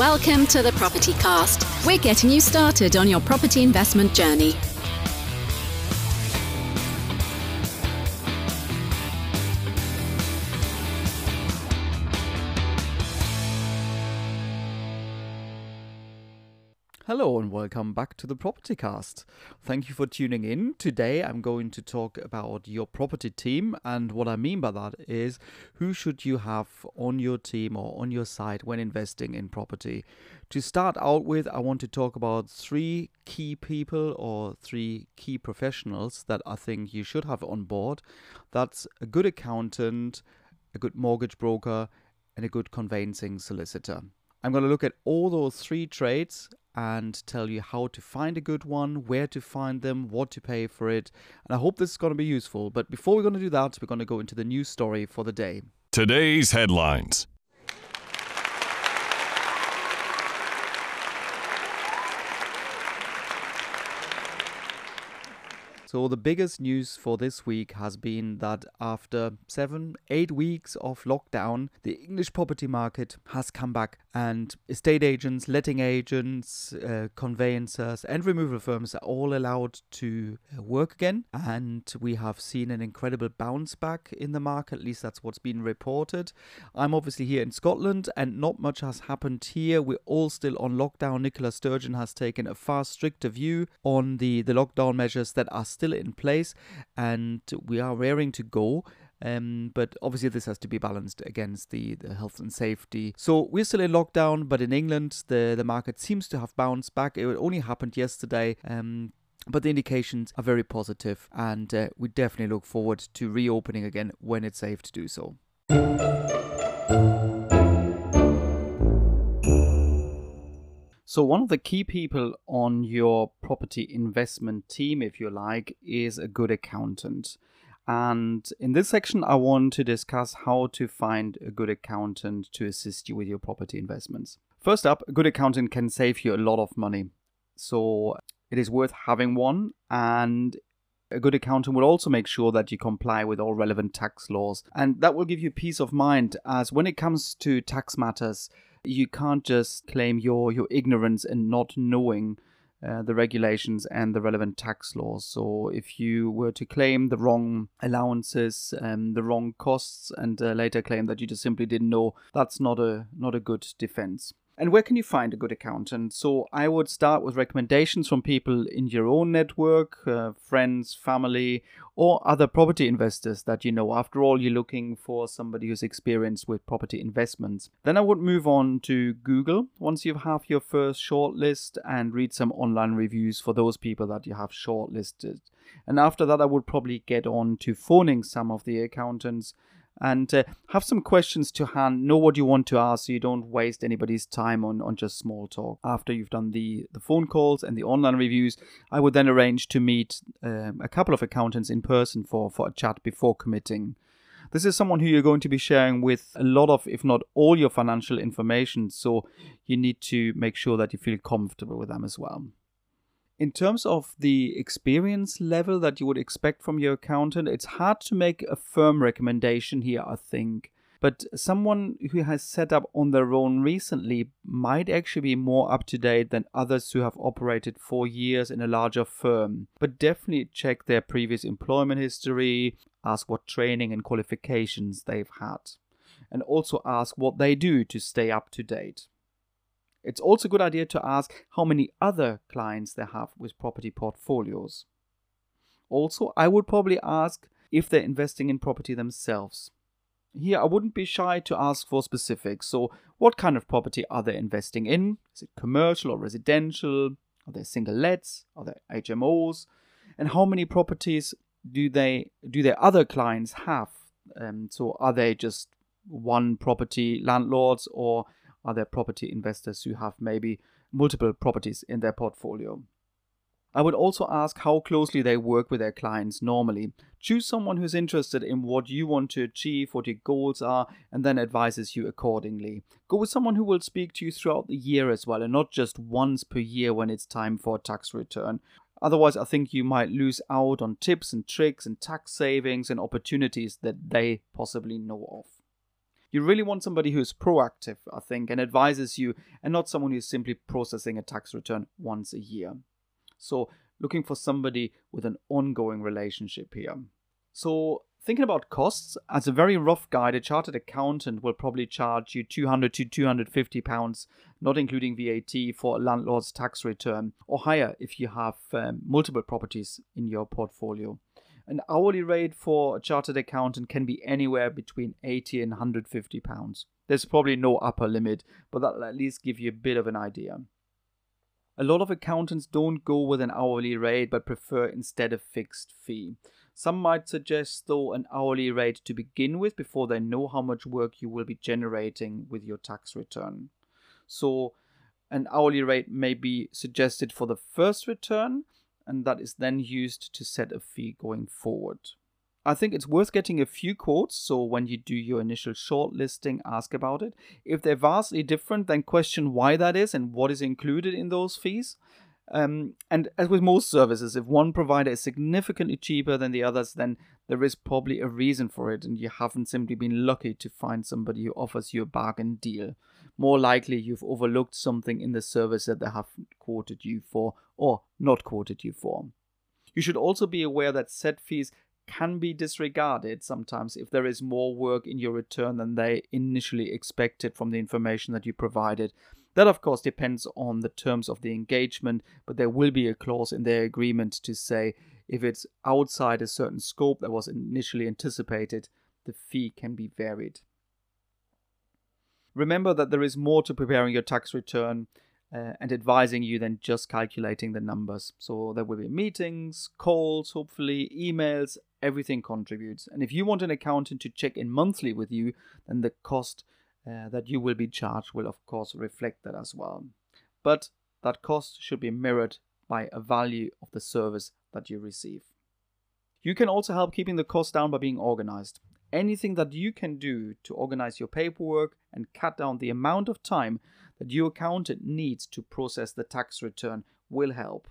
Welcome to the Property Cast. We're getting you started on your property investment journey. Hello and welcome back to the Property Cast. Thank you for tuning in. Today I'm going to talk about your property team and what I mean by that is who should you have on your team or on your side when investing in property. To start out with, I want to talk about three key people or three key professionals that I think you should have on board. That's a good accountant, a good mortgage broker, and a good conveyancing solicitor. I'm going to look at all those three trades and tell you how to find a good one, where to find them, what to pay for it. And I hope this is going to be useful. But before we're going to do that, we're going to go into the news story for the day. Today's headlines. So, the biggest news for this week has been that after seven, eight weeks of lockdown, the English property market has come back, and estate agents, letting agents, uh, conveyancers, and removal firms are all allowed to uh, work again. And we have seen an incredible bounce back in the market, at least that's what's been reported. I'm obviously here in Scotland, and not much has happened here. We're all still on lockdown. Nicola Sturgeon has taken a far stricter view on the, the lockdown measures that are still in place and we are raring to go. Um, but obviously, this has to be balanced against the, the health and safety. So we're still in lockdown, but in England, the, the market seems to have bounced back. It only happened yesterday. Um, but the indications are very positive, and uh, we definitely look forward to reopening again when it's safe to do so. So, one of the key people on your property investment team, if you like, is a good accountant. And in this section, I want to discuss how to find a good accountant to assist you with your property investments. First up, a good accountant can save you a lot of money. So, it is worth having one. And a good accountant will also make sure that you comply with all relevant tax laws. And that will give you peace of mind, as when it comes to tax matters, you can't just claim your your ignorance and not knowing uh, the regulations and the relevant tax laws. So, if you were to claim the wrong allowances, and the wrong costs, and uh, later claim that you just simply didn't know, that's not a not a good defense. And where can you find a good accountant? So I would start with recommendations from people in your own network, uh, friends, family, or other property investors that you know. After all, you're looking for somebody who's experienced with property investments. Then I would move on to Google once you have your first shortlist and read some online reviews for those people that you have shortlisted. And after that, I would probably get on to phoning some of the accountants and uh, have some questions to hand. Know what you want to ask so you don't waste anybody's time on, on just small talk. After you've done the, the phone calls and the online reviews i would then arrange to meet um, a couple of accountants in person for, for a chat before committing. This is someone who you're going to be sharing with a lot of if not all your financial information so you need to make sure that you feel comfortable with them as well in terms of the experience level that you would expect from your accountant, it's hard to make a firm recommendation here, I think. But someone who has set up on their own recently might actually be more up to date than others who have operated for years in a larger firm. But definitely check their previous employment history, ask what training and qualifications they've had, and also ask what they do to stay up to date. It's also a good idea to ask how many other clients they have with property portfolios. Also, I would probably ask if they're investing in property themselves. Here, I wouldn't be shy to ask for specifics. So, what kind of property are they investing in? Is it commercial or residential? Are they single lets? Are they HMOs? And how many properties do they do their other clients have? Um, so, are they just one property landlords or are there property investors who have maybe multiple properties in their portfolio? I would also ask how closely they work with their clients normally. Choose someone who's interested in what you want to achieve, what your goals are, and then advises you accordingly. Go with someone who will speak to you throughout the year as well, and not just once per year when it's time for a tax return. Otherwise, I think you might lose out on tips and tricks and tax savings and opportunities that they possibly know of. You really want somebody who's proactive, I think, and advises you, and not someone who's simply processing a tax return once a year. So, looking for somebody with an ongoing relationship here. So, thinking about costs, as a very rough guide, a chartered accountant will probably charge you 200 to 250 pounds, not including VAT, for a landlord's tax return, or higher if you have um, multiple properties in your portfolio. An hourly rate for a chartered accountant can be anywhere between 80 and 150 pounds. There's probably no upper limit, but that'll at least give you a bit of an idea. A lot of accountants don't go with an hourly rate but prefer instead a fixed fee. Some might suggest, though, an hourly rate to begin with before they know how much work you will be generating with your tax return. So, an hourly rate may be suggested for the first return and that is then used to set a fee going forward. I think it's worth getting a few quotes, so when you do your initial shortlisting, ask about it. If they're vastly different, then question why that is and what is included in those fees. Um, and as with most services, if one provider is significantly cheaper than the others, then there is probably a reason for it, and you haven't simply been lucky to find somebody who offers you a bargain deal. More likely, you've overlooked something in the service that they have quoted you for or not quoted you for. You should also be aware that set fees can be disregarded sometimes if there is more work in your return than they initially expected from the information that you provided. That, of course, depends on the terms of the engagement, but there will be a clause in their agreement to say if it's outside a certain scope that was initially anticipated, the fee can be varied. Remember that there is more to preparing your tax return uh, and advising you than just calculating the numbers. So there will be meetings, calls, hopefully, emails, everything contributes. And if you want an accountant to check in monthly with you, then the cost uh, that you will be charged will, of course, reflect that as well. But that cost should be mirrored by a value of the service that you receive. You can also help keeping the cost down by being organized. Anything that you can do to organize your paperwork and cut down the amount of time that your accountant needs to process the tax return will help.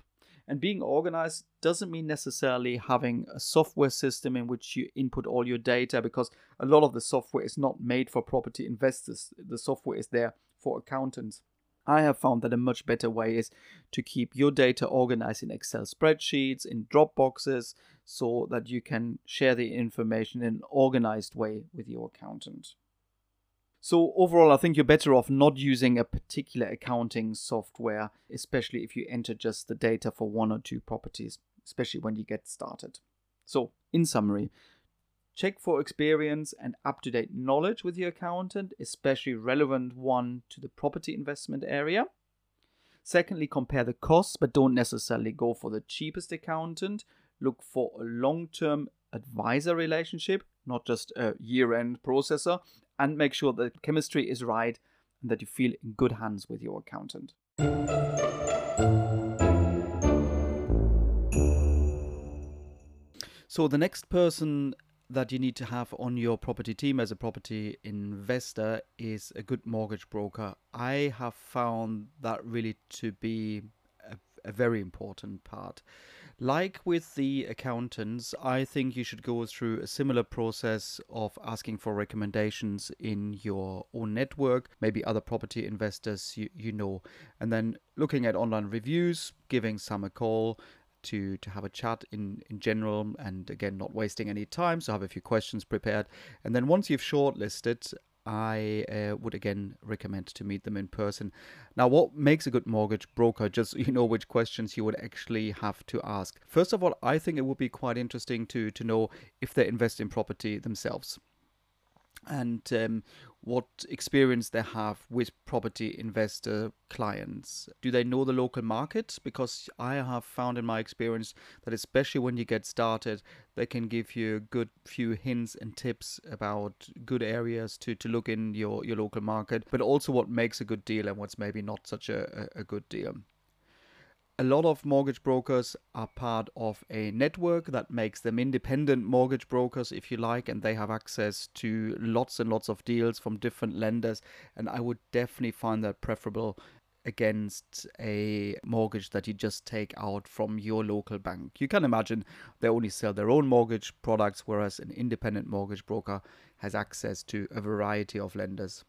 And being organized doesn't mean necessarily having a software system in which you input all your data because a lot of the software is not made for property investors. The software is there for accountants. I have found that a much better way is to keep your data organized in Excel spreadsheets, in Dropboxes, so that you can share the information in an organized way with your accountant. So overall, I think you're better off not using a particular accounting software, especially if you enter just the data for one or two properties, especially when you get started. So, in summary, check for experience and up-to-date knowledge with your accountant, especially relevant one to the property investment area. Secondly, compare the costs, but don't necessarily go for the cheapest accountant. Look for a long-term advisor relationship, not just a year-end processor, and make sure that chemistry is right and that you feel in good hands with your accountant. So, the next person that you need to have on your property team as a property investor is a good mortgage broker. I have found that really to be a, a very important part. Like with the accountants, I think you should go through a similar process of asking for recommendations in your own network, maybe other property investors you, you know, and then looking at online reviews, giving some a call, to to have a chat in in general and again not wasting any time so have a few questions prepared. And then once you've shortlisted I uh, would again recommend to meet them in person. Now, what makes a good mortgage broker? Just you know which questions you would actually have to ask. First of all, I think it would be quite interesting to to know if they invest in property themselves and um, what experience they have with property investor clients. Do they know the local market? Because I have found in my experience that especially when you get started, they can give you a good few hints and tips about good areas to, to look in your, your local market, but also what makes a good deal and what's maybe not such a, a, a good deal a lot of mortgage brokers are part of a network that makes them independent mortgage brokers, if you like, and they have access to lots and lots of deals from different lenders. And I would definitely find that preferable against a mortgage that you just take out from your local bank. You can imagine they only sell their own mortgage products, whereas an independent mortgage broker has access to a variety of lenders.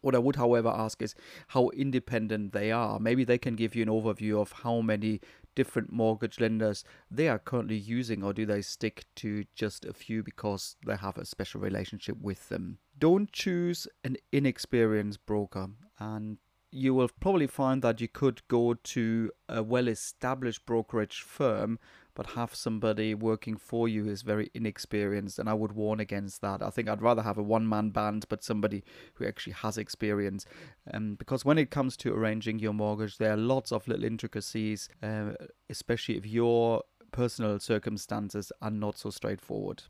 What I would, however, ask is how independent they are. Maybe they can give you an overview of how many different mortgage lenders they are currently using, or do they stick to just a few because they have a special relationship with them? Don't choose an inexperienced broker, and you will probably find that you could go to a well established brokerage firm but have somebody working for you is very inexperienced and i would warn against that. I think i'd rather have a one man band but somebody who actually has experience. Um, because when it comes to arranging your mortgage there are lots of little intricacies uh, especially if your personal circumstances are not so straightforward.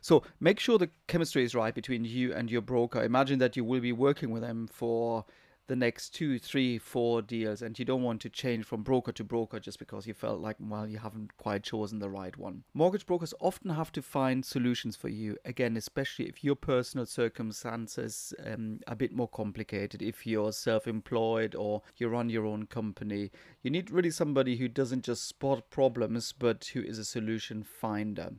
So make sure the chemistry is right between you and your broker. Imagine that you will be working with them for the next two, three, four deals, and you don't want to change from broker to broker just because you felt like, well, you haven't quite chosen the right one. Mortgage brokers often have to find solutions for you, again, especially if your personal circumstances um, are a bit more complicated. If you're self employed or you run your own company, you need really somebody who doesn't just spot problems but who is a solution finder.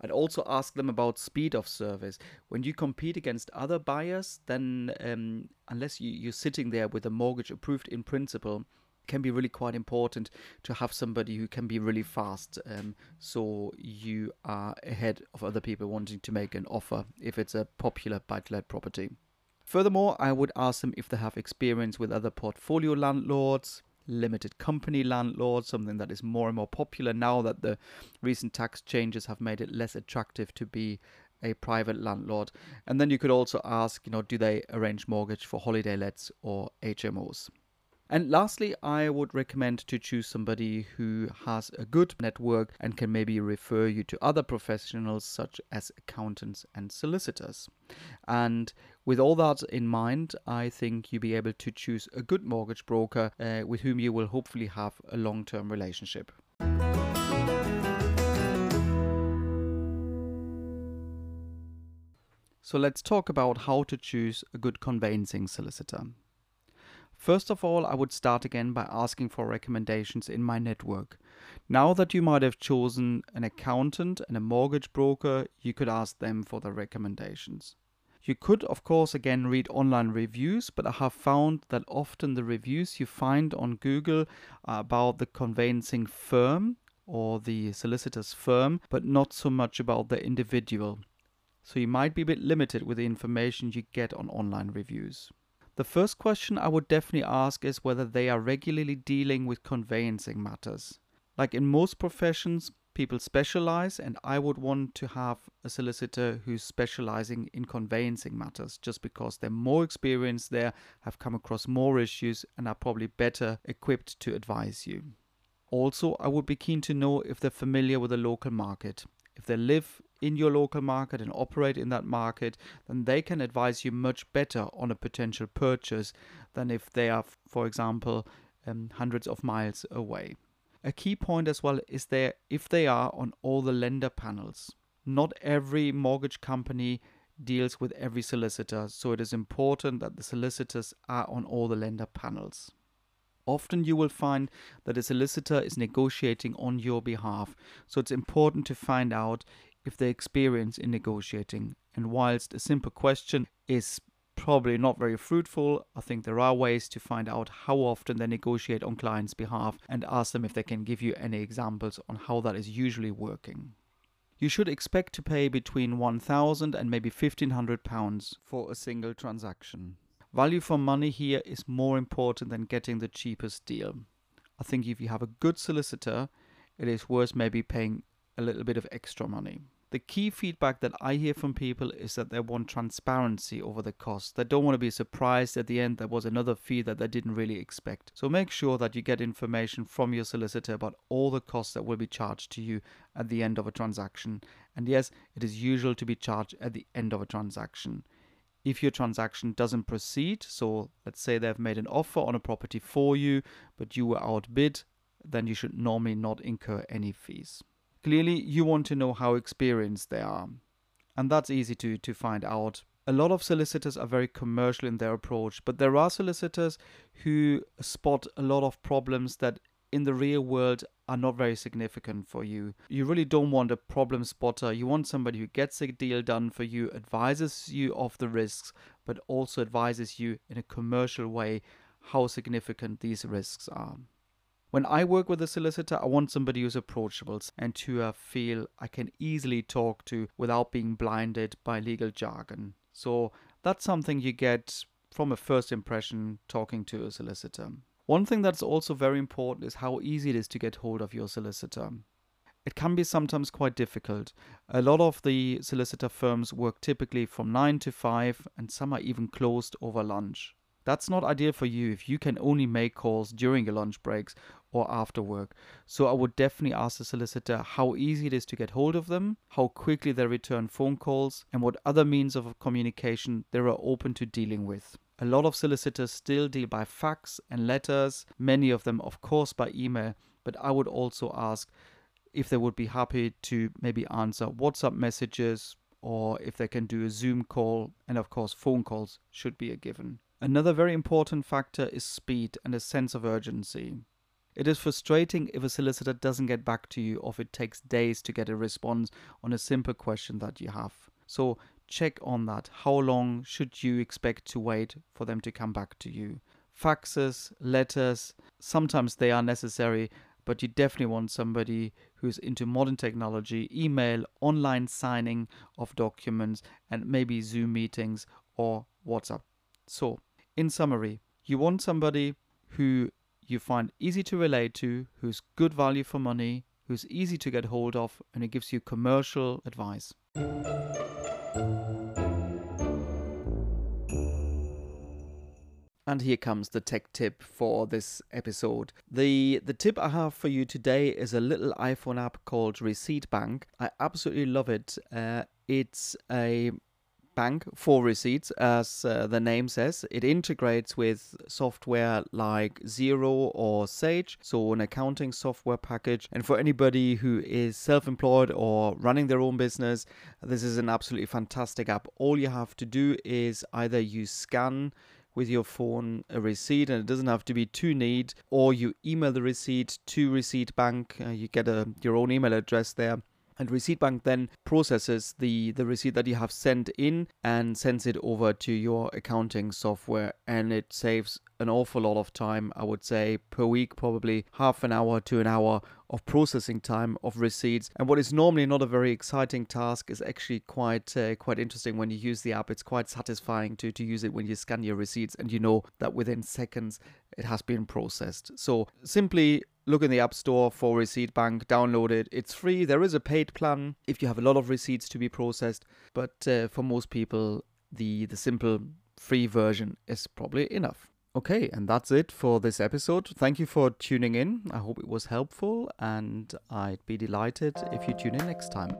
I'd also ask them about speed of service. When you compete against other buyers, then um, unless you, you're sitting there with a mortgage approved in principle, can be really quite important to have somebody who can be really fast um, so you are ahead of other people wanting to make an offer if it's a popular buy-to-let property. Furthermore, I would ask them if they have experience with other portfolio landlords, limited company landlords, something that is more and more popular now that the recent tax changes have made it less attractive to be a private landlord. And then you could also ask, you know, do they arrange mortgage for holiday lets or HMOs? And lastly, I would recommend to choose somebody who has a good network and can maybe refer you to other professionals such as accountants and solicitors. And with all that in mind, I think you'll be able to choose a good mortgage broker uh, with whom you will hopefully have a long term relationship. So let's talk about how to choose a good conveyancing solicitor. First of all, I would start again by asking for recommendations in my network. Now that you might have chosen an accountant and a mortgage broker, you could ask them for the recommendations. You could, of course, again read online reviews, but I have found that often the reviews you find on Google are about the conveyancing firm or the solicitor's firm, but not so much about the individual. So you might be a bit limited with the information you get on online reviews. The first question I would definitely ask is whether they are regularly dealing with conveyancing matters. Like in most professions, people specialize, and I would want to have a solicitor who's specializing in conveyancing matters just because they're more experienced there, have come across more issues, and are probably better equipped to advise you. Also, I would be keen to know if they're familiar with the local market. If they live in your local market and operate in that market, then they can advise you much better on a potential purchase than if they are, for example, um, hundreds of miles away. A key point as well is there if they are on all the lender panels. Not every mortgage company deals with every solicitor, so it is important that the solicitors are on all the lender panels. Often you will find that a solicitor is negotiating on your behalf, so it's important to find out if they experience in negotiating. And whilst a simple question is probably not very fruitful, I think there are ways to find out how often they negotiate on clients' behalf and ask them if they can give you any examples on how that is usually working. You should expect to pay between 1000 and maybe 1500 pounds for a single transaction. Value for money here is more important than getting the cheapest deal. I think if you have a good solicitor, it is worth maybe paying a little bit of extra money. The key feedback that I hear from people is that they want transparency over the cost. They don't want to be surprised at the end there was another fee that they didn't really expect. So make sure that you get information from your solicitor about all the costs that will be charged to you at the end of a transaction. And yes, it is usual to be charged at the end of a transaction. If your transaction doesn't proceed, so let's say they've made an offer on a property for you, but you were outbid, then you should normally not incur any fees. Clearly, you want to know how experienced they are. And that's easy to, to find out a lot of solicitors are very commercial in their approach, but there are solicitors who spot a lot of problems that in the real world are not very significant for you. You really don't want a problem spotter. You want somebody who gets a deal done for you, advises you of the risks, but also advises you in a commercial way how significant these risks are. When I work with a solicitor, I want somebody who's approachable and who I feel I can easily talk to without being blinded by legal jargon. So that's something you get from a first impression talking to a solicitor. One thing that's also very important is how easy it is to get hold of your solicitor. It can be sometimes quite difficult. A lot of the solicitor firms work typically from 9 to 5, and some are even closed over lunch. That's not ideal for you if you can only make calls during your lunch breaks or after work. So I would definitely ask the solicitor how easy it is to get hold of them, how quickly they return phone calls, and what other means of communication they are open to dealing with. A lot of solicitors still deal by fax and letters, many of them, of course, by email, but I would also ask if they would be happy to maybe answer WhatsApp messages or if they can do a Zoom call, and of course, phone calls should be a given. Another very important factor is speed and a sense of urgency. It is frustrating if a solicitor doesn't get back to you or if it takes days to get a response on a simple question that you have. So check on that. How long should you expect to wait for them to come back to you? Faxes, letters, sometimes they are necessary, but you definitely want somebody who's into modern technology, email, online signing of documents, and maybe Zoom meetings or WhatsApp. So, in summary, you want somebody who you find easy to relate to, who's good value for money, who's easy to get hold of, and who gives you commercial advice. And here comes the tech tip for this episode. The the tip I have for you today is a little iPhone app called Receipt Bank. I absolutely love it. Uh, it's a bank for receipts, as uh, the name says. It integrates with software like Xero or Sage, so an accounting software package. And for anybody who is self employed or running their own business, this is an absolutely fantastic app. All you have to do is either you scan with your phone a receipt and it doesn't have to be too neat or you email the receipt to receipt bank uh, you get a your own email address there and receipt bank then processes the the receipt that you have sent in and sends it over to your accounting software. And it saves an awful lot of time i would say per week probably half an hour to an hour of processing time of receipts. And what is normally not a very exciting task is actually quite uh, quite interesting when you use the app. It's quite satisfying to to use it when you scan your receipts and you know that within seconds it has been processed so simply look in the App Store for Receipt Bank, download it. It's free. There is a paid plan if you have a lot of receipts to be processed, but uh, for most people, the the simple free version is probably enough. Okay, and that's it for this episode. Thank you for tuning in. I hope it was helpful, and I'd be delighted if you tune in next time.